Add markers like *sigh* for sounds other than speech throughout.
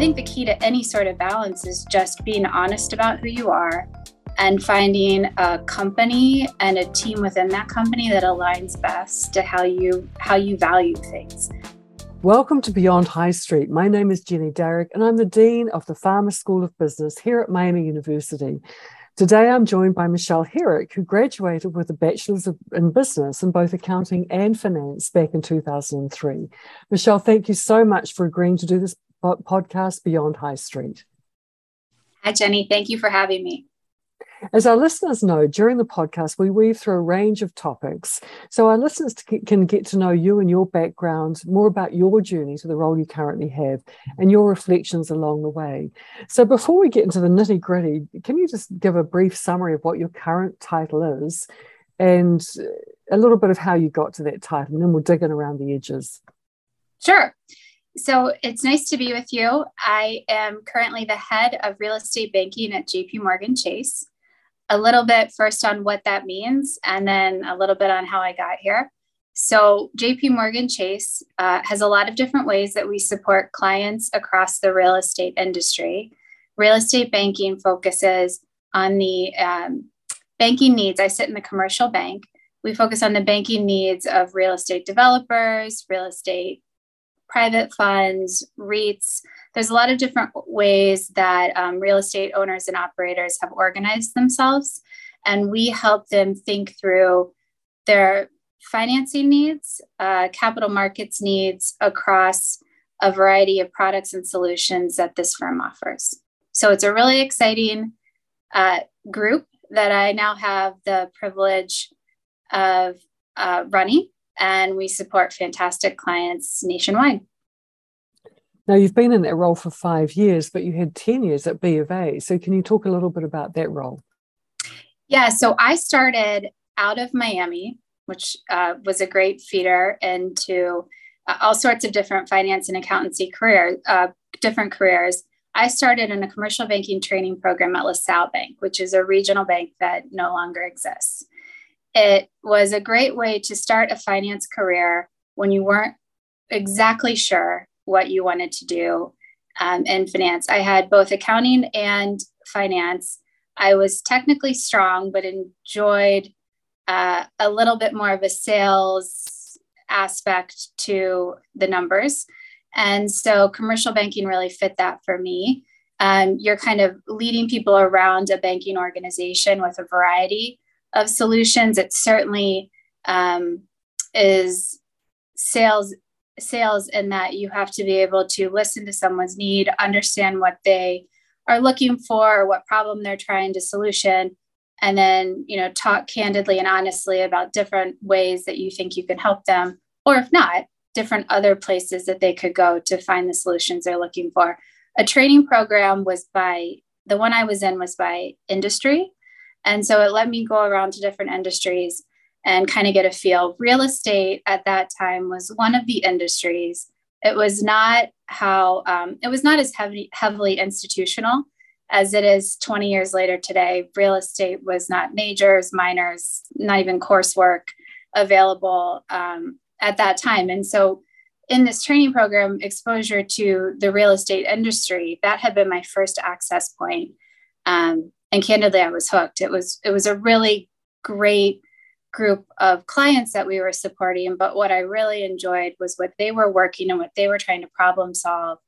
think the key to any sort of balance is just being honest about who you are and finding a company and a team within that company that aligns best to how you how you value things. Welcome to Beyond High Street. My name is Jenny Darroch and I'm the Dean of the Farmer School of Business here at Miami University. Today I'm joined by Michelle Herrick, who graduated with a bachelor's in business in both accounting and finance back in 2003. Michelle, thank you so much for agreeing to do this podcast Beyond High Street. Hi, Jenny. Thank you for having me. As our listeners know, during the podcast, we weave through a range of topics so our listeners can get to know you and your background, more about your journey to the role you currently have, and your reflections along the way. So, before we get into the nitty gritty, can you just give a brief summary of what your current title is and a little bit of how you got to that title? And then we'll dig in around the edges. Sure. So it's nice to be with you. I am currently the head of real estate banking at JP Morgan Chase. A little bit first on what that means, and then a little bit on how I got here. So, JP Morgan Chase uh, has a lot of different ways that we support clients across the real estate industry. Real estate banking focuses on the um, banking needs. I sit in the commercial bank. We focus on the banking needs of real estate developers, real estate private funds, REITs. There's a lot of different ways that um, real estate owners and operators have organized themselves. And we help them think through their financing needs, uh, capital markets needs across a variety of products and solutions that this firm offers. So it's a really exciting uh, group that I now have the privilege of uh, running and we support fantastic clients nationwide. Now, you've been in that role for five years, but you had 10 years at B of A. So, can you talk a little bit about that role? Yeah, so I started out of Miami, which uh, was a great feeder into uh, all sorts of different finance and accountancy careers, uh, different careers. I started in a commercial banking training program at LaSalle Bank, which is a regional bank that no longer exists it was a great way to start a finance career when you weren't exactly sure what you wanted to do um, in finance. I had both accounting and finance. I was technically strong, but enjoyed uh, a little bit more of a sales aspect to the numbers. And so commercial banking really fit that for me. Um, you're kind of leading people around a banking organization with a variety of solutions. It certainly um, is sales sales in that you have to be able to listen to someone's need, understand what they are looking for, or what problem they're trying to solution, and then you know talk candidly and honestly about different ways that you think you can help them, or if not, different other places that they could go to find the solutions they're looking for. A training program was by the one I was in was by industry. And so it let me go around to different industries and kind of get a feel. Real estate at that time was one of the industries. It was not how, um, it was not as heavy, heavily institutional as it is 20 years later today. Real estate was not majors, minors, not even coursework available um, at that time. And so in this training program, exposure to the real estate industry, that had been my first access point. Um, and candidly i was hooked. It was it was a really great group of clients that we were supporting but what i really enjoyed was what they were working and what they were trying to problem solve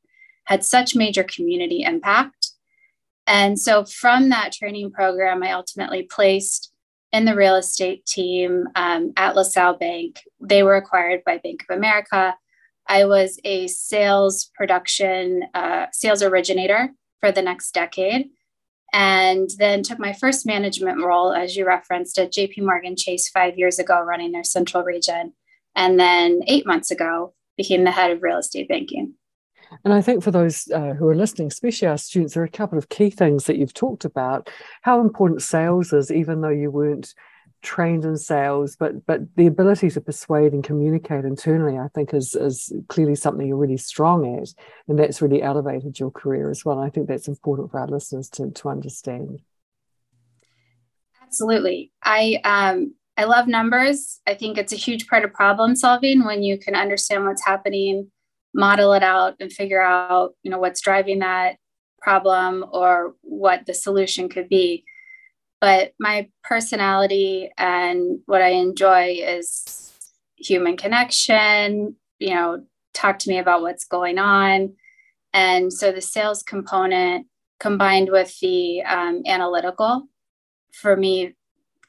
had such major community impact. And so from that training program i ultimately placed in the real estate team um, at lasalle bank. They were acquired by bank of america. I was a sales production uh, sales originator for the next decade and then took my first management role, as you referenced, at JP Morgan Chase five years ago, running their central region. And then eight months ago, became the head of real estate banking. And I think for those uh, who are listening, especially our students, there are a couple of key things that you've talked about. How important sales is, even though you weren't trained in sales, but but the ability to persuade and communicate internally, I think, is is clearly something you're really strong at, and that's really elevated your career as well. And I think that's important for our listeners to to understand. Absolutely, I um, I love numbers. I think it's a huge part of problem solving when you can understand what's happening model it out and figure out, you know, what's driving that problem or what the solution could be. But my personality and what I enjoy is human connection, you know, talk to me about what's going on. And so the sales component combined with the um, analytical, for me,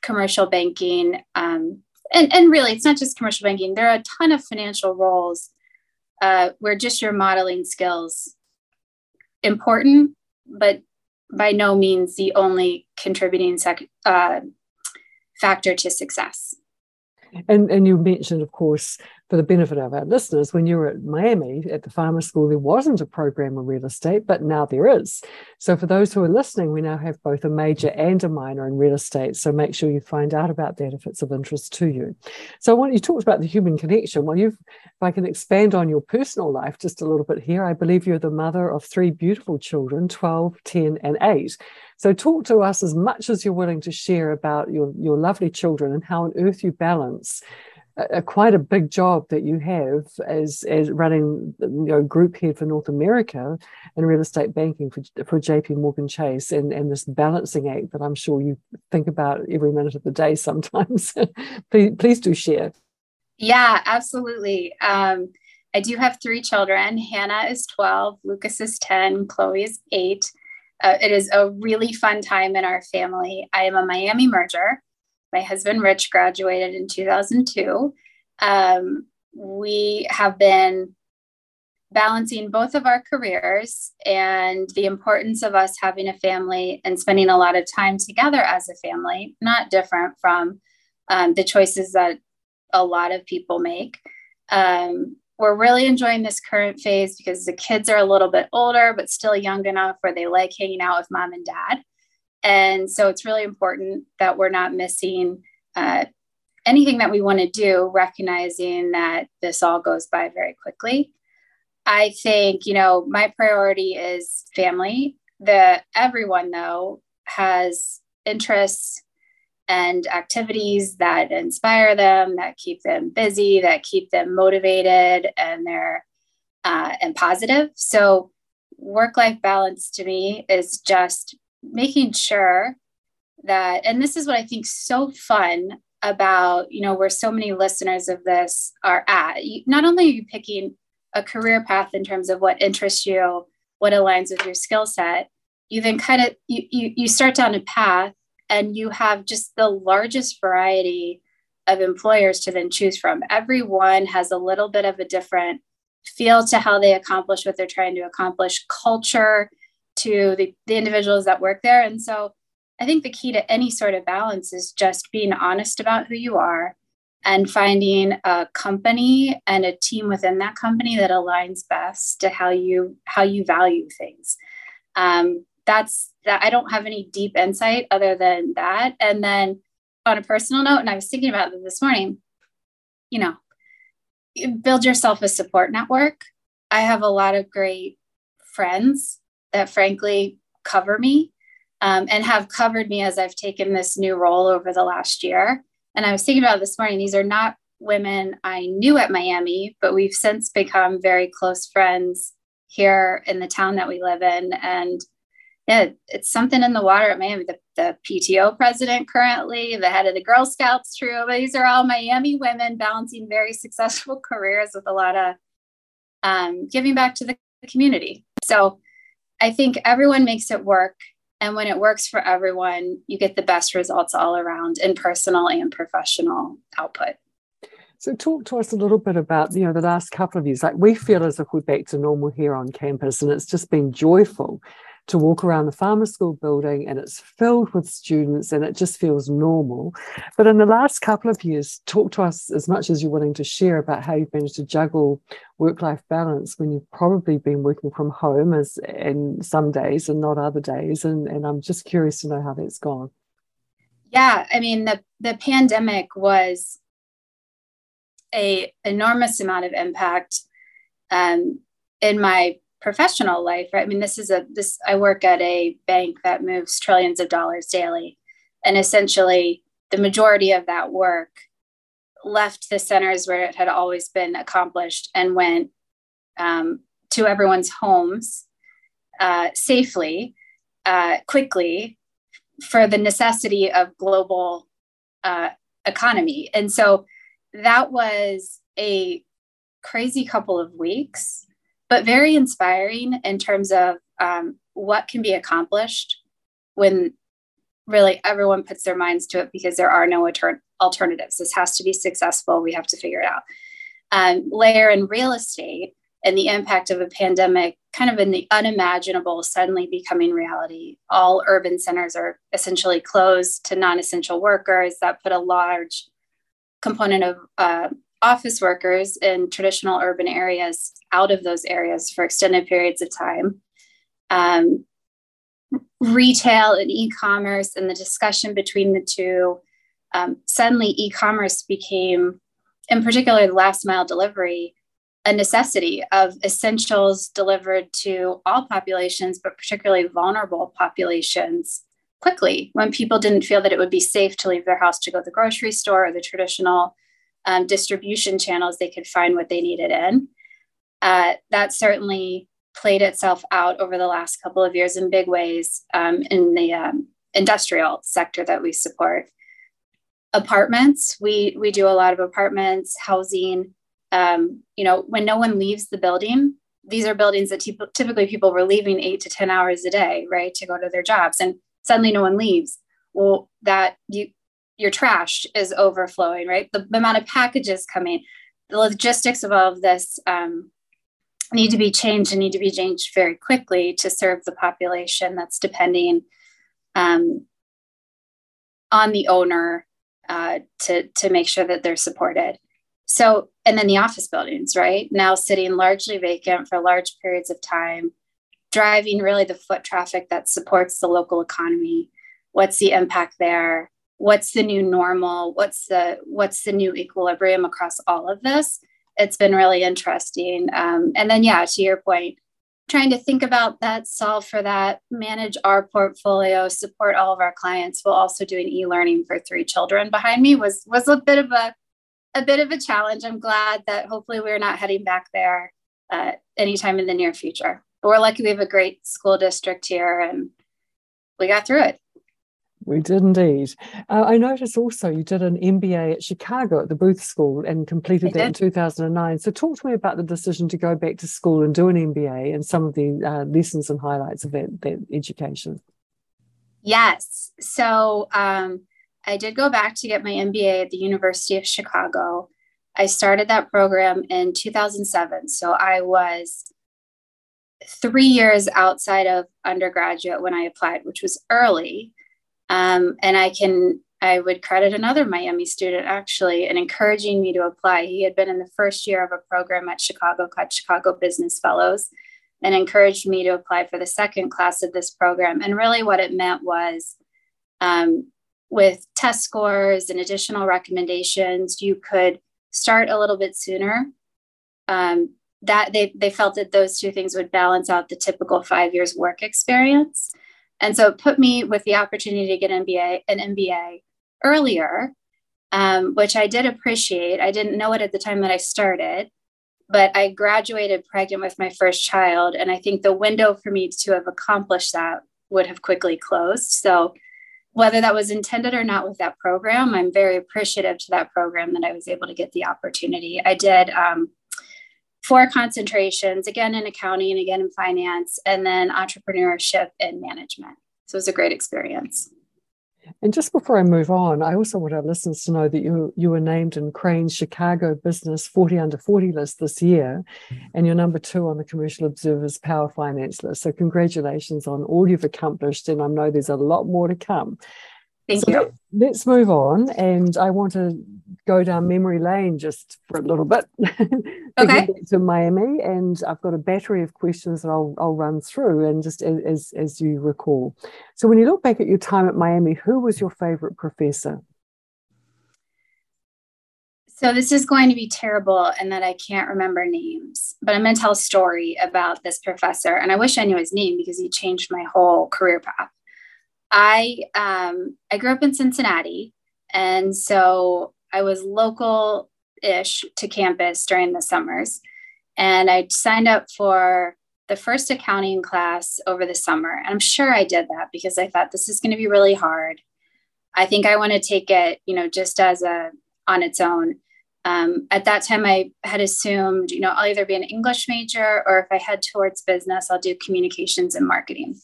commercial banking, um, and, and really, it's not just commercial banking, there are a ton of financial roles uh, where just your modeling skills important, but by no means the only contributing sec- uh, factor to success. And and you mentioned, of course, for the benefit of our listeners, when you were at Miami at the farmer school, there wasn't a program in real estate, but now there is. So for those who are listening, we now have both a major and a minor in real estate. So make sure you find out about that if it's of interest to you. So I want you talked about the human connection. Well, you've if I can expand on your personal life just a little bit here, I believe you're the mother of three beautiful children, 12, 10, and 8. So talk to us as much as you're willing to share about your, your lovely children and how on earth you balance a, quite a big job that you have as as running you know group head for North America in real estate banking for for JP Morgan Chase and and this balancing act that I'm sure you think about every minute of the day sometimes. *laughs* please please do share. Yeah, absolutely. Um, I do have three children. Hannah is 12, Lucas is 10, Chloe is 8. Uh, it is a really fun time in our family. I am a Miami merger. My husband Rich graduated in 2002. Um, we have been balancing both of our careers and the importance of us having a family and spending a lot of time together as a family, not different from um, the choices that a lot of people make. Um, we're really enjoying this current phase because the kids are a little bit older, but still young enough where they like hanging out with mom and dad. And so it's really important that we're not missing uh, anything that we want to do, recognizing that this all goes by very quickly. I think, you know, my priority is family. The everyone though has interests and activities that inspire them, that keep them busy, that keep them motivated, and they're uh, and positive. So, work life balance to me is just making sure that, and this is what I think so fun about, you know, where so many listeners of this are at. You, Not only are you picking a career path in terms of what interests you, what aligns with your skill set, you then kind of you, you you start down a path and you have just the largest variety of employers to then choose from. Everyone has a little bit of a different feel to how they accomplish what they're trying to accomplish, culture, to the, the individuals that work there. And so I think the key to any sort of balance is just being honest about who you are and finding a company and a team within that company that aligns best to how you how you value things. Um, that's that I don't have any deep insight other than that. And then on a personal note, and I was thinking about this morning, you know, build yourself a support network. I have a lot of great friends that frankly cover me um, and have covered me as I've taken this new role over the last year. And I was thinking about this morning, these are not women I knew at Miami, but we've since become very close friends here in the town that we live in. And yeah, it's something in the water at Miami. The, the PTO president currently, the head of the Girl Scouts troop. These are all Miami women balancing very *laughs* successful careers with a lot of um, giving back to the community. So I think everyone makes it work. And when it works for everyone, you get the best results all around in personal and professional output. So talk to us a little bit about, you know, the last couple of years. Like we feel as if we're back to normal here on campus and it's just been joyful to walk around the farmer school building and it's filled with students and it just feels normal. But in the last couple of years, talk to us as much as you're willing to share about how you've managed to juggle work-life balance when you've probably been working from home as in some days and not other days. And, and I'm just curious to know how that's gone. Yeah, I mean the the pandemic was a enormous amount of impact um, in my professional life, right? I mean, this is a this I work at a bank that moves trillions of dollars daily. And essentially the majority of that work left the centers where it had always been accomplished and went um, to everyone's homes uh, safely, uh, quickly, for the necessity of global uh, economy. And so that was a crazy couple of weeks, but very inspiring in terms of um, what can be accomplished when really everyone puts their minds to it because there are no alter- alternatives. This has to be successful. We have to figure it out. Um, layer in real estate and the impact of a pandemic kind of in the unimaginable suddenly becoming reality. All urban centers are essentially closed to non essential workers. That put a large component of uh, office workers in traditional urban areas out of those areas for extended periods of time. Um, retail and e commerce and the discussion between the two. Um, suddenly, e commerce became, in particular, the last mile delivery, a necessity of essentials delivered to all populations, but particularly vulnerable populations quickly when people didn't feel that it would be safe to leave their house to go to the grocery store or the traditional um, distribution channels they could find what they needed in. Uh, that certainly played itself out over the last couple of years in big ways um, in the um, industrial sector that we support. Apartments, we we do a lot of apartments, housing, um, you know, when no one leaves the building, these are buildings that typically people were leaving eight to 10 hours a day, right, to go to their jobs. And suddenly no one leaves. Well, that you, your trash is overflowing, right? The, amount of packages coming, the logistics of all of this um, need to be changed and need to be changed very quickly to serve the population that's depending um, on the owner uh, to, to make sure that they're supported. So, and then the office buildings, right? Now sitting largely vacant for large periods of time, driving really the foot traffic that supports the local economy. What's the impact there? What's the new normal? What's the what's the new equilibrium across all of this? It's been really interesting. Um, and then, yeah, to your point, trying to think about that, solve for that, manage our portfolio, support all of our clients while also doing e-learning for three children behind me was was a bit of a a bit of a challenge. I'm glad that hopefully we're not heading back there uh, anytime in the near future. But we're lucky we have a great school district here and we got through it. We did indeed. Uh, I noticed also you did an MBA at Chicago at the Booth School and completed that in 2009. So, talk to me about the decision to go back to school and do an MBA and some of the uh, lessons and highlights of that, that education. Yes. So, um, I did go back to get my MBA at the University of Chicago. I started that program in 2007. So I was three years outside of undergraduate when I applied, which was early. Um, and I can, I would credit another Miami student actually in encouraging me to apply. He had been in the first year of a program at Chicago called Chicago Business Fellows and encouraged me to apply for the second class of this program. And really, what it meant was um, with test scores and additional recommendations, you could start a little bit sooner. Um, that they, they felt that those two things would balance out the typical five years work experience. And so it put me with the opportunity to get MBA, an MBA earlier, um, which I did appreciate. I didn't know it at the time that I started, but I graduated pregnant with my first child. And I think the window for me to have accomplished that would have quickly closed. So whether that was intended or not with that program, I'm very appreciative to that program that I was able to get the opportunity. I did um, four concentrations, again in accounting and again in finance, and then entrepreneurship and management. So it was a great experience. And just before I move on, I also want our listeners to know that you you were named in Crain's Chicago Business 40 Under 40 list this year, and you're number two on the Commercial Observer's Power Finance list. So congratulations on all you've accomplished, and I know there's a lot more to come. Thank so you. Let, us move on, and I want to go down memory lane just for a little bit. *laughs* okay. to Miami, and I've got a battery of questions that I'll, I'll run through, and just as, as you recall. So, when you look back at your time at Miami, who was your favorite professor? So, this is going to be terrible, and that I can't remember names, but I'm going to tell a story about this professor, and I wish I knew his name because he changed my whole career path. I um, I grew up in Cincinnati, and so I was local ish to campus during the summers. And I signed up for the first accounting class over the summer. And I'm sure I did that because I thought this is going to be really hard. I think I want to take it, you know, just as a on its own. Um, at that time, I had assumed, you know, I'll either be an English major or if I head towards business, I'll do communications and marketing.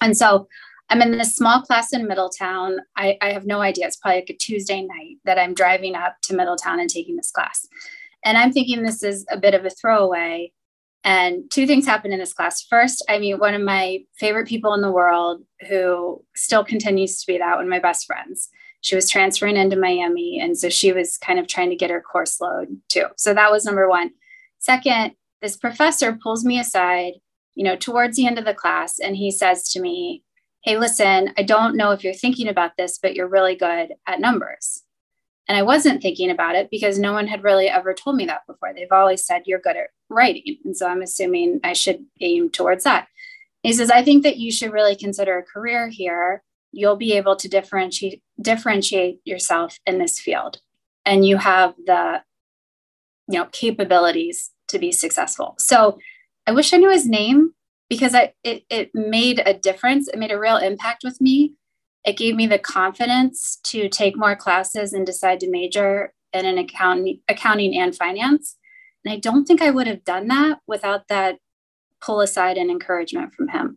And so I'm in this small class in Middletown. I, I have no idea. It's probably like a Tuesday night that I'm driving up to Middletown and taking this class. And I'm thinking this is a bit of a throwaway. And two things happened in this class. First, I meet one of my favorite people in the world who still continues to be that, one of my best friends. She was transferring into Miami. And so she was kind of trying to get her course load too. So that was number one. Second, this professor pulls me aside, you know, towards the end of the class, and he says to me, Hey, listen, I don't know if you're thinking about this, but you're really good at numbers. And I wasn't thinking about it because no one had really ever told me that before. They've always said, You're good at writing. And so I'm assuming I should aim towards that. He says, I think that you should really consider a career here. You'll be able to differentiate differentiate yourself in this field. And you have the you know capabilities to be successful. So I wish I knew his name because I it, it made a difference. It made a real impact with me it gave me the confidence to take more classes and decide to major in an accounting, accounting and finance. And I don't think I would have done that without that pull aside and encouragement from him.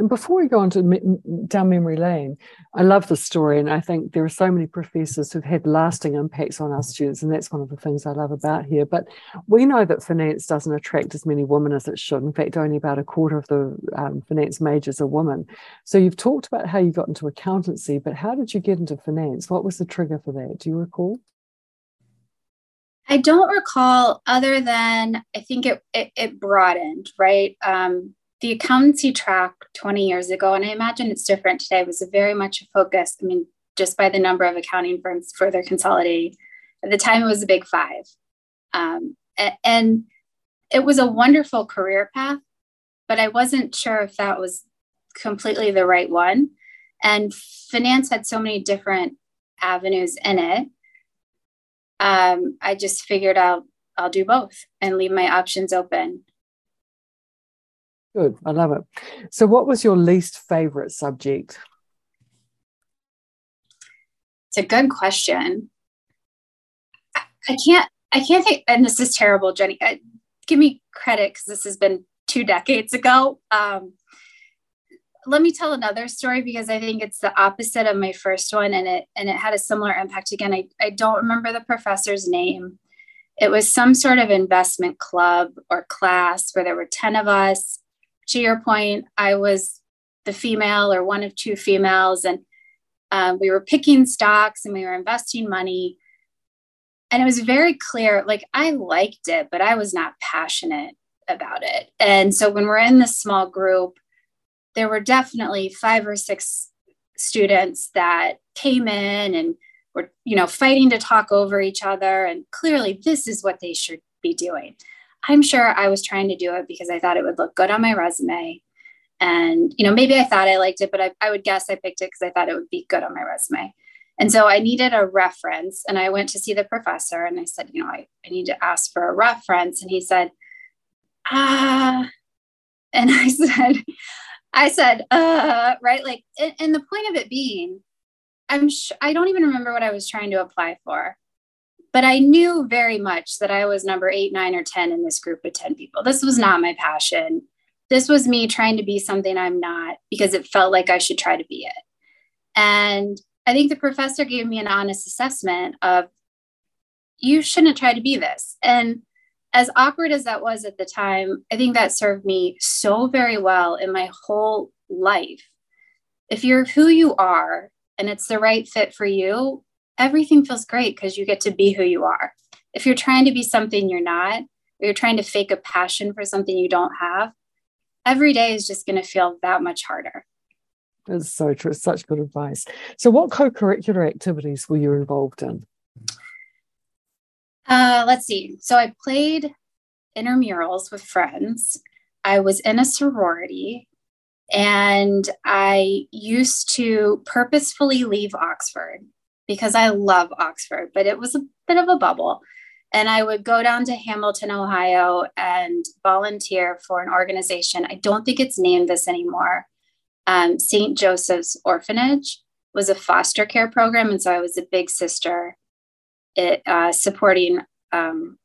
And before we go on to down memory lane, I love the story, and I think there are so many professors who've had lasting impacts on our students, and that's one of the things I love about here. But we know that finance doesn't attract as many women as it should. In fact, only about a quarter of the um, finance majors are women. So you've talked about how you got into accountancy, but how did you get into finance? What was the trigger for that? Do you recall? I don't recall, other than I think it it, it broadened, right? Um, the accountancy track 20 years ago, and I imagine it's different today, was very much a focus. I mean, just by the number of accounting firms further consolidating. At the time, it was a big five. Um, and it was a wonderful career path, but I wasn't sure if that was completely the right one. And finance had so many different avenues in it. Um, I just figured out I'll do both and leave my options open. Good. I love it. So, what was your least favorite subject? It's a good question. I can't, I can't think, and this is terrible, Jenny. I, give me credit because this has been two decades ago. Um, let me tell another story because I think it's the opposite of my first one, and it and it had a similar impact. Again, I, I don't remember the professor's name. It was some sort of investment club or class where there were 10 of us to your point, I was the female or one of two females, and um, we were picking stocks and we were investing money. And it was very clear like I liked it, but I was not passionate about it. And so when we're in this small group, there were definitely five or six students that came in and were, you know, fighting to talk over each other. And clearly, this is what they should be doing. I'm sure I was trying to do it because I thought it would look good on my resume. And, you know, maybe I thought I liked it, but I, I would guess I picked it because I thought it would be good on my resume. And so I needed a reference. And I went to see the professor and I said, you know, I, I need to ask for a reference. And he said, ah. And *laughs* I said, I said, uh, right. Like, and, and the point of it being, I'm sh- I don't even remember what I was trying to apply for. But I knew very much that I was number eight, nine, or 10 in this group of 10 people. This was not my passion. This was me trying to be something I'm not because it felt like I should try to be it. And I think the professor gave me an honest assessment of you shouldn't try to be this. And as awkward as that was at the time, I think that served me so very well in my whole life. If you're who you are and it's the right fit for you, everything feels great because you get to be who you are. If you're trying to be something you're not, or you're trying to fake a passion for something you don't have, every day is just going to feel that much harder. That's so true. Such good advice. So, what co curricular activities were you involved in? Uh, let's see. So, I played intramurals with friends. I was in a sorority and I used to purposefully leave Oxford because I love Oxford, but it was a bit of a bubble. And I would go down to Hamilton, Ohio and volunteer for an organization. I don't think it's named this anymore. Um, St. Joseph's Orphanage was a foster care program. And so I was a big sister it, uh, supporting, um,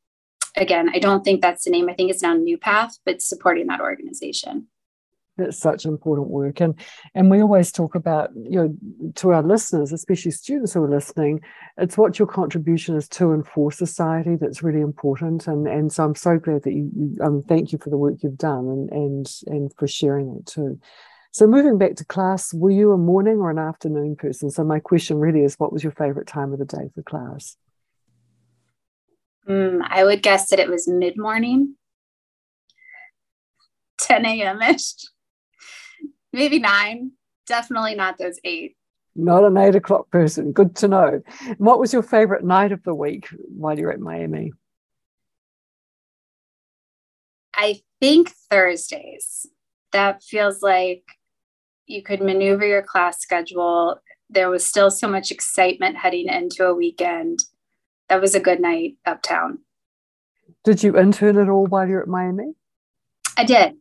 again, I don't think that's the name. I think it's now New Path, but supporting that organization that's such important work. And and we always talk about you know to our listeners especially students who are listening it's what your contribution is to and for society that's really important. And and so i'm so glad that you, you um, thank you for the work you've done and and and for sharing it too. So moving back to class were you a morning or an afternoon person? So my question really is what was your favorite time of the day for class? Mm, i would guess that it was mid-morning. *laughs* 10 a.m ish maybe nine. Definitely not those eight. Not an eight o'clock person. Good to know. What was your favorite night of the week while you're at Miami? I think Thursdays. That feels like you could maneuver your class schedule. There was still so much excitement heading into a weekend. That was a good night uptown. Did you intern at all while you're at Miami? I did.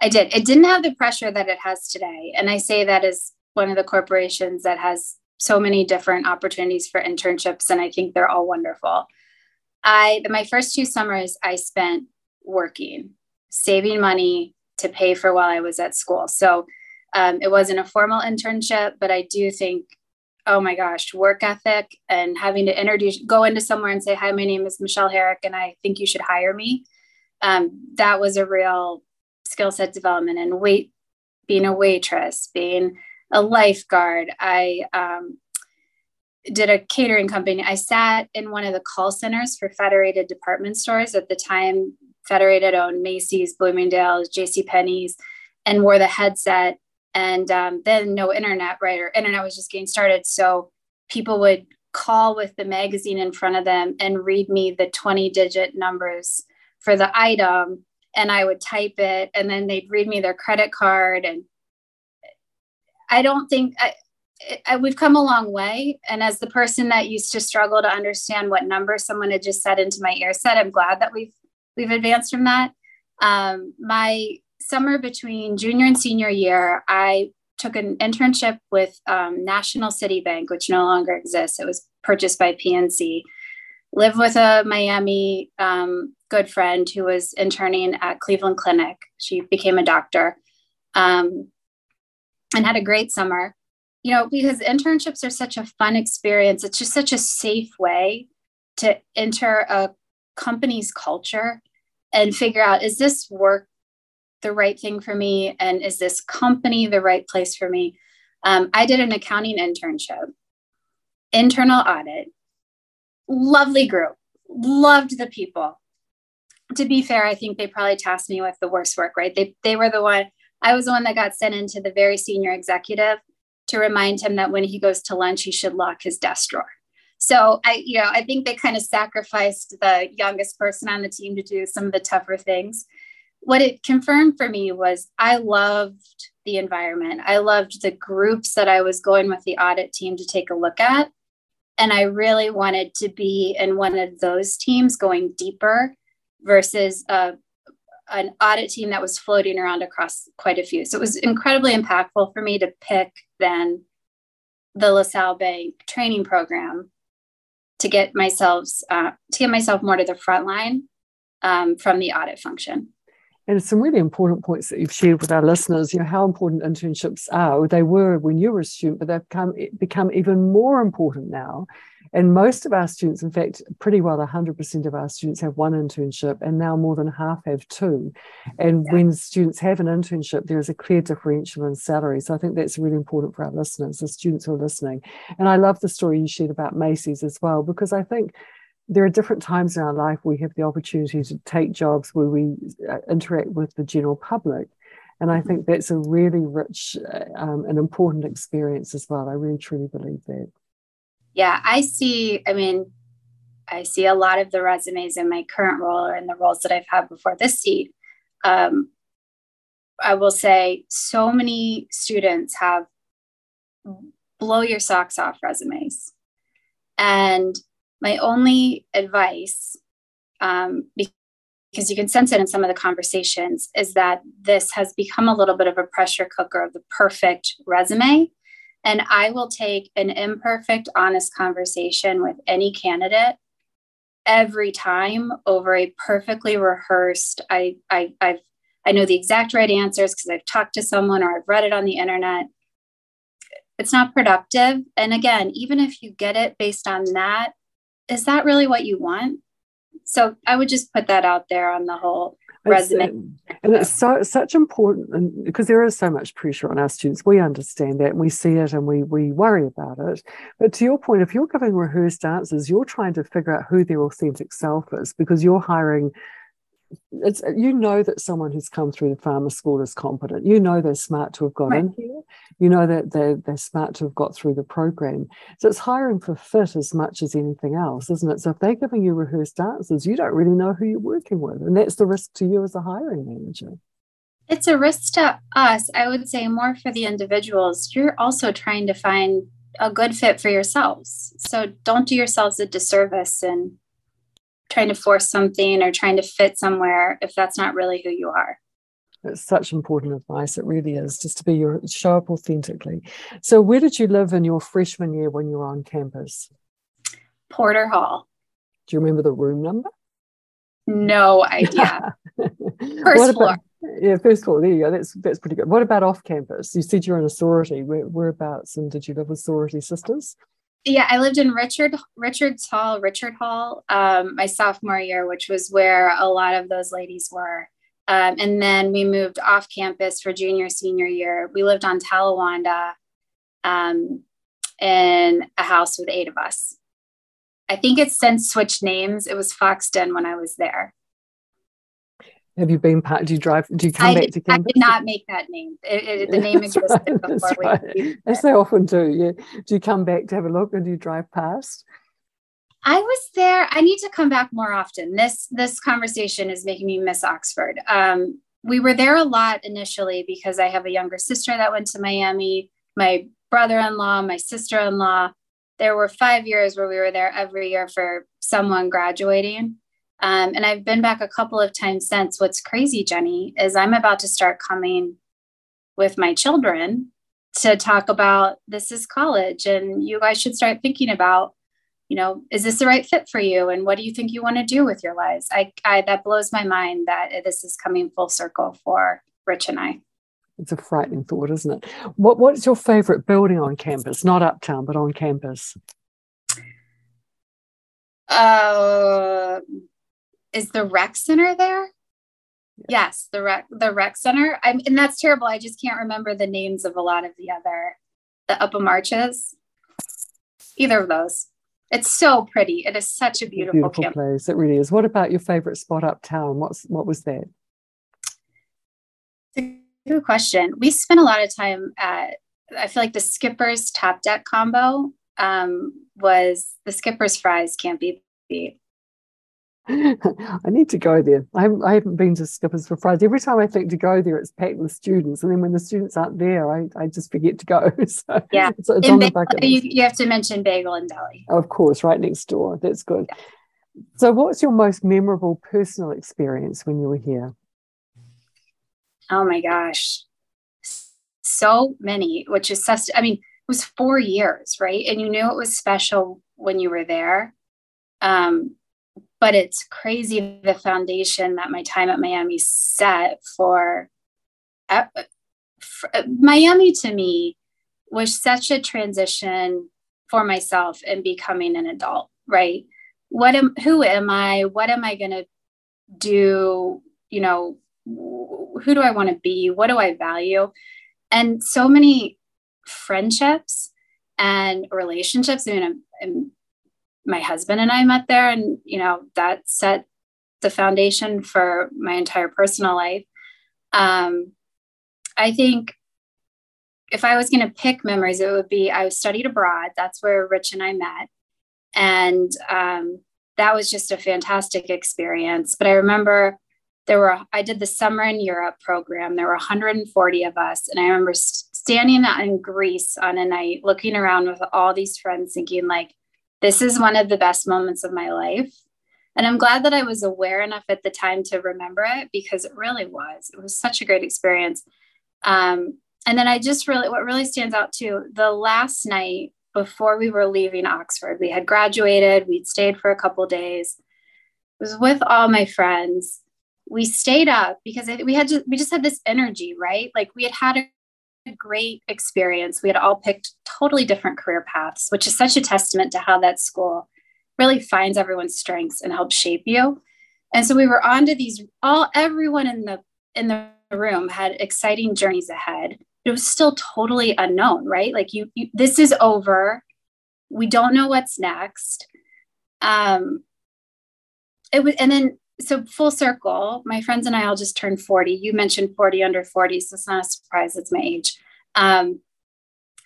I did. It didn't have the pressure that it has today. And I say that as one of the corporations that has so many different opportunities for internships. And I think they're all wonderful. I, my first two summers, I spent working, saving money to pay for while I was at school. So um, it wasn't a formal internship, but I do think, oh my gosh, work ethic and having to introduce, go into somewhere and say, hi, my name is Michelle Herrick, and I think you should hire me. Um, that was a real skill set development and wait being a waitress being a lifeguard. I um, did a catering company. I sat in one of the call centers for federated department stores. At the time federated owned macy's bloomingdale's jc penney's and wore the headset. And um, then no internet right? Or internet was just getting started. So people would call with the magazine in front of them and read me the 20 digit numbers for the item and I would type it and then they'd read me their credit card and I don't think I, I, we've come a long way and as the person that used to struggle to understand what number someone had just said into my ear said I'm glad that we've we've advanced from that. Um, my summer between junior and senior year I took an internship with um, National City Bank which no longer exists. It was purchased by PNC lived with a Miami um, good friend who was interning at Cleveland Clinic. She became a doctor um, and had a great summer. You know, because internships are such a fun experience, it's just such a safe way to enter a company's culture and figure out is this work the right thing for me? And is this company the right place for me? Um, I did an accounting internship, internal audit, lovely group, loved the people to be fair, I think they probably tasked me with the worst work, right? They, they were the one, I was the one that got sent into the very senior executive to remind him that when he goes to lunch, he should lock his desk drawer. So I, you know, I think they kind of sacrificed the youngest person on the team to do some of the tougher things. What it confirmed for me was I loved the environment. I loved the groups that I was going with the audit team to take a look at. And I really wanted to be in one of those teams going deeper versus uh, an audit team that was floating around across quite a few. So it was incredibly impactful for me to pick then the LaSalle Bank training program to get myself uh, to get myself more to the front line um, from the audit function. And some really important points that you've shared with our listeners. You know how important internships are. They were when you were a student, but they've become become even more important now and most of our students, in fact, pretty well 100% of our students have one internship, and now more than half have two. And yeah. when students have an internship, there is a clear differential in salary. So I think that's really important for our listeners, the students who are listening. And I love the story you shared about Macy's as well, because I think there are different times in our life we have the opportunity to take jobs where we uh, interact with the general public. And I mm-hmm. think that's a really rich uh, um, and important experience as well. I really truly believe that yeah, I see, I mean, I see a lot of the resumes in my current role or in the roles that I've had before this seat. Um, I will say so many students have blow your socks off resumes. And my only advice um, because you can sense it in some of the conversations, is that this has become a little bit of a pressure cooker of the perfect resume. And I will take an imperfect, honest conversation with any candidate every time over a perfectly rehearsed. I, I, I've, I know the exact right answers because I've talked to someone or I've read it on the internet. It's not productive. And again, even if you get it based on that, is that really what you want? So I would just put that out there on the whole uh, resume. and it's so such important and because there is so much pressure on our students. We understand that and we see it and we we worry about it. But to your point, if you're giving rehearsed answers, you're trying to figure out who their authentic self is because you're hiring it's you know that someone who's come through the farmer school is competent. You know they're smart to have got right. in here. You know that they're they're smart to have got through the program. So it's hiring for fit as much as anything else, isn't it? So if they're giving you rehearsed answers, you don't really know who you're working with, and that's the risk to you as a hiring manager. It's a risk to us. I would say more for the individuals. You're also trying to find a good fit for yourselves. So don't do yourselves a disservice and trying to force something or trying to fit somewhere if that's not really who you are. It's such important advice. It really is just to be your show up authentically. So, where did you live in your freshman year when you were on campus? Porter Hall. Do you remember the room number? No idea. *laughs* first floor. Yeah, first floor. There you go. That's that's pretty good. What about off campus? You said you're in a sorority. Where, whereabouts? And did you live with sorority sisters? Yeah, I lived in Richard Richards Hall, Richard Hall, um, my sophomore year, which was where a lot of those ladies were. Um, and then we moved off campus for junior senior year. We lived on Talawanda um, in a house with eight of us. I think it's since switched names. It was Foxton when I was there. Have you been? Part? Do you drive? Do you come I back did, to campus? I did not make that name. It, it, the name existed right. before That's we. As they often do. Yeah. Do you come back to have a look, or do you drive past? I was there. I need to come back more often. This this conversation is making me miss Oxford. Um, we were there a lot initially because I have a younger sister that went to Miami. My brother-in-law, my sister-in-law. There were five years where we were there every year for someone graduating. Um, and I've been back a couple of times since. What's crazy, Jenny, is I'm about to start coming with my children to talk about this is college and you guys should start thinking about you know is this the right fit for you? And what do you think you want to do with your lives? I, I that blows my mind that this is coming full circle for rich and i. It's a frightening thought isn't it? What what's your favorite building on campus? Not uptown but on campus. Uh is the rec center there? Yes, the rec the rec center. I'm, and that's terrible. I just can't remember the names of a lot of the other the Upham Arches. Either of those. It's so pretty. It is such a beautiful, beautiful campus. place. It really is. What about your favorite spot uptown? What's what was that? Good question. We spent a lot of time at. I feel like the Skipper's top deck combo um, was the Skipper's fries can't be beat. *laughs* I need to go there. I haven't, I haven't been to Skippers for Fries. Every time I think to go there, it's packed with students. And then when the students aren't there, I, I just forget to go. *laughs* so yeah, it's, it's on bagel, the you, you, have to mention Bagel and Deli. Of course, right next door. That's good. Yeah. So, what's your most memorable personal experience when you were here? Oh my gosh, so many. Which is such. I mean, it was four years, right? And you knew it was special when you were there. Um, but it's crazy the foundation that my time at Miami set for, uh, for uh, Miami to me was such a transition for myself and becoming an adult, right? What am who am I? What am I going to do? You know, who do I want to be? What do I value? And so many friendships and relationships. I mean, I'm, I'm my husband and I met there, and you know that set the foundation for my entire personal life. Um, I think if I was going to pick memories, it would be I studied abroad. That's where Rich and I met, and um, that was just a fantastic experience. But I remember there were I did the summer in Europe program. There were 140 of us, and I remember standing in Greece on a night, looking around with all these friends, thinking like this is one of the best moments of my life. And I'm glad that I was aware enough at the time to remember it because it really was. It was such a great experience. Um, and then I just really, what really stands out too, the last night before we were leaving Oxford, we had graduated, we'd stayed for a couple days, was with all my friends. We stayed up because we had just, we just had this energy, right? Like we had had a great experience. We had all picked totally different career paths, which is such a testament to how that school really finds everyone's strengths and helps shape you. And so we were on to these all everyone in the in the room had exciting journeys ahead. It was still totally unknown, right? Like you, you this is over. We don't know what's next. Um it was and then so full circle, my friends and I all just turned 40. You mentioned 40 under 40, so it's not a surprise, it's my age. Um,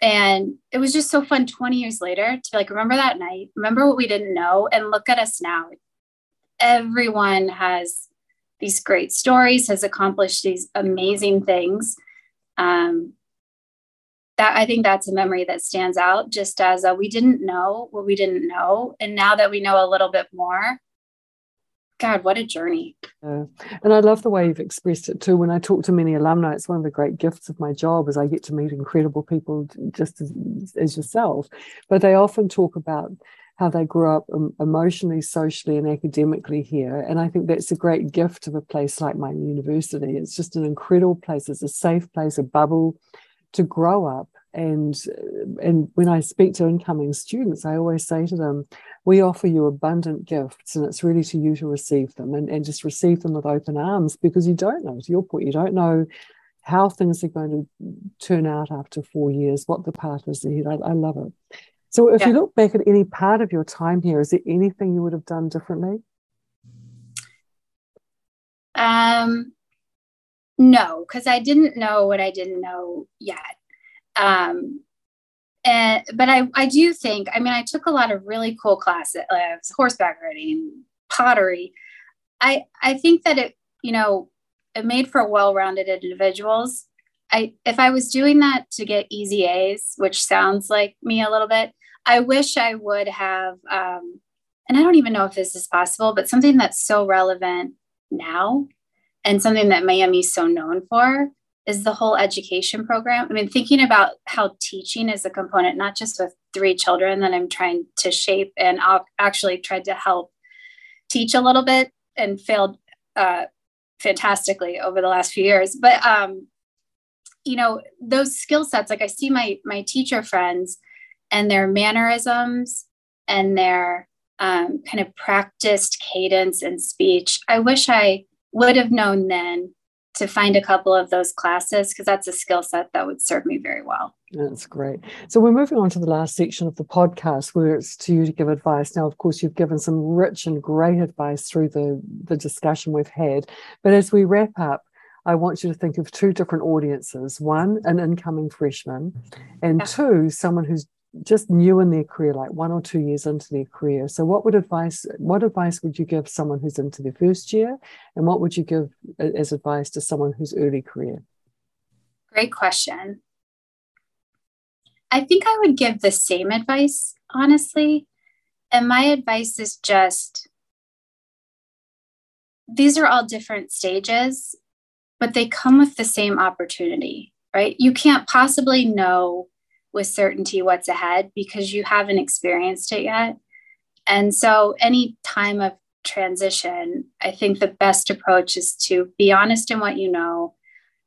and it was just so fun 20 years later to like remember that night, remember what we didn't know, and look at us now. Everyone has these great stories, has accomplished these amazing things. Um, that I think that's a memory that stands out just as a, we didn't know what we didn't know. And now that we know a little bit more, God, what a journey. Yeah. And I love the way you've expressed it too. When I talk to many alumni, it's one of the great gifts of my job is I get to meet incredible people just as, as yourself. But they often talk about how they grew up um, emotionally, socially, and academically here. And I think that's a great gift of a place like my university. It's just an incredible place. It's a safe place, a bubble to grow up and and when i speak to incoming students i always say to them we offer you abundant gifts and it's really to you to receive them and, and just receive them with open arms because you don't know to your point you don't know how things are going to turn out after four years what the path is ahead. I, I love it. So if yeah. you look back at any part of your time here is there anything you would have done differently? Um no because i didn't know what i didn't know yet. Um, and, but I, I do think, I mean, I took a lot of really cool classes, uh, horseback riding, pottery. I, I think that it, you know, it made for well-rounded individuals. I, if I was doing that to get easy A's, which sounds like me a little bit, I wish I would have, um, and I don't even know if this is possible, but something that's so relevant now and something that Miami's so known for is the whole education program. I mean, thinking about how teaching is a component, not just with three children that I'm trying to shape, and I've actually tried to help teach a little bit and failed uh, fantastically over the last few years. But um, you know, those skill sets, like I see my my teacher friends and their mannerisms and their um, kind of practiced cadence and speech. I wish I would have known then to find a couple of those classes because that's a skill set that would serve me very well. That's great. So we're moving on to the last section of the podcast where it's to you to give advice. Now, of course, you've given some rich and great advice through the, the discussion we've had. But as we wrap up, I want you to think of two different audiences one, an incoming freshman, and two, someone who's just new in their career, like one or two years into their career. So, what would advice? What advice would you give someone who's into their first year, and what would you give as advice to someone who's early career? Great question. I think I would give the same advice, honestly. And my advice is just these are all different stages, but they come with the same opportunity, right? You can't possibly know with certainty what's ahead because you haven't experienced it yet. And so, any time of transition, I think the best approach is to be honest in what you know,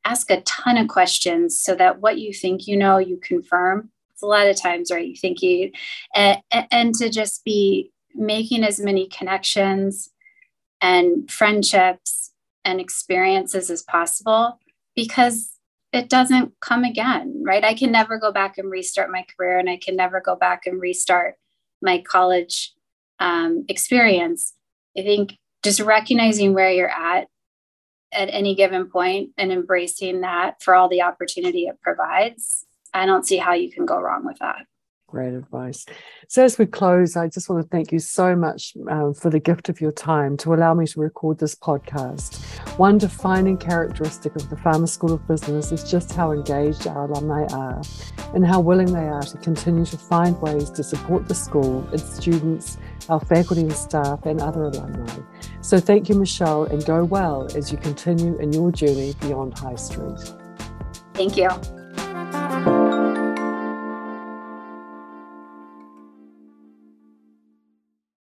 ask a ton of questions so that what you think you know, you confirm. It's a lot of times, right? You think you, and, and to just be making as many connections and friendships and experiences as possible because it doesn't come again, right? I can never go back and restart my career, and I can never go back and restart my college um, experience. I think just recognizing where you're at at any given point and embracing that for all the opportunity it provides, I don't see how you can go wrong with that. Great advice. So, as we close, I just want to thank you so much um, for the gift of your time to allow me to record this podcast. One defining characteristic of the Farmer School of Business is just how engaged our alumni are and how willing they are to continue to find ways to support the school, its students, our faculty and staff, and other alumni. So, thank you, Michelle, and go well as you continue in your journey beyond High Street. Thank you.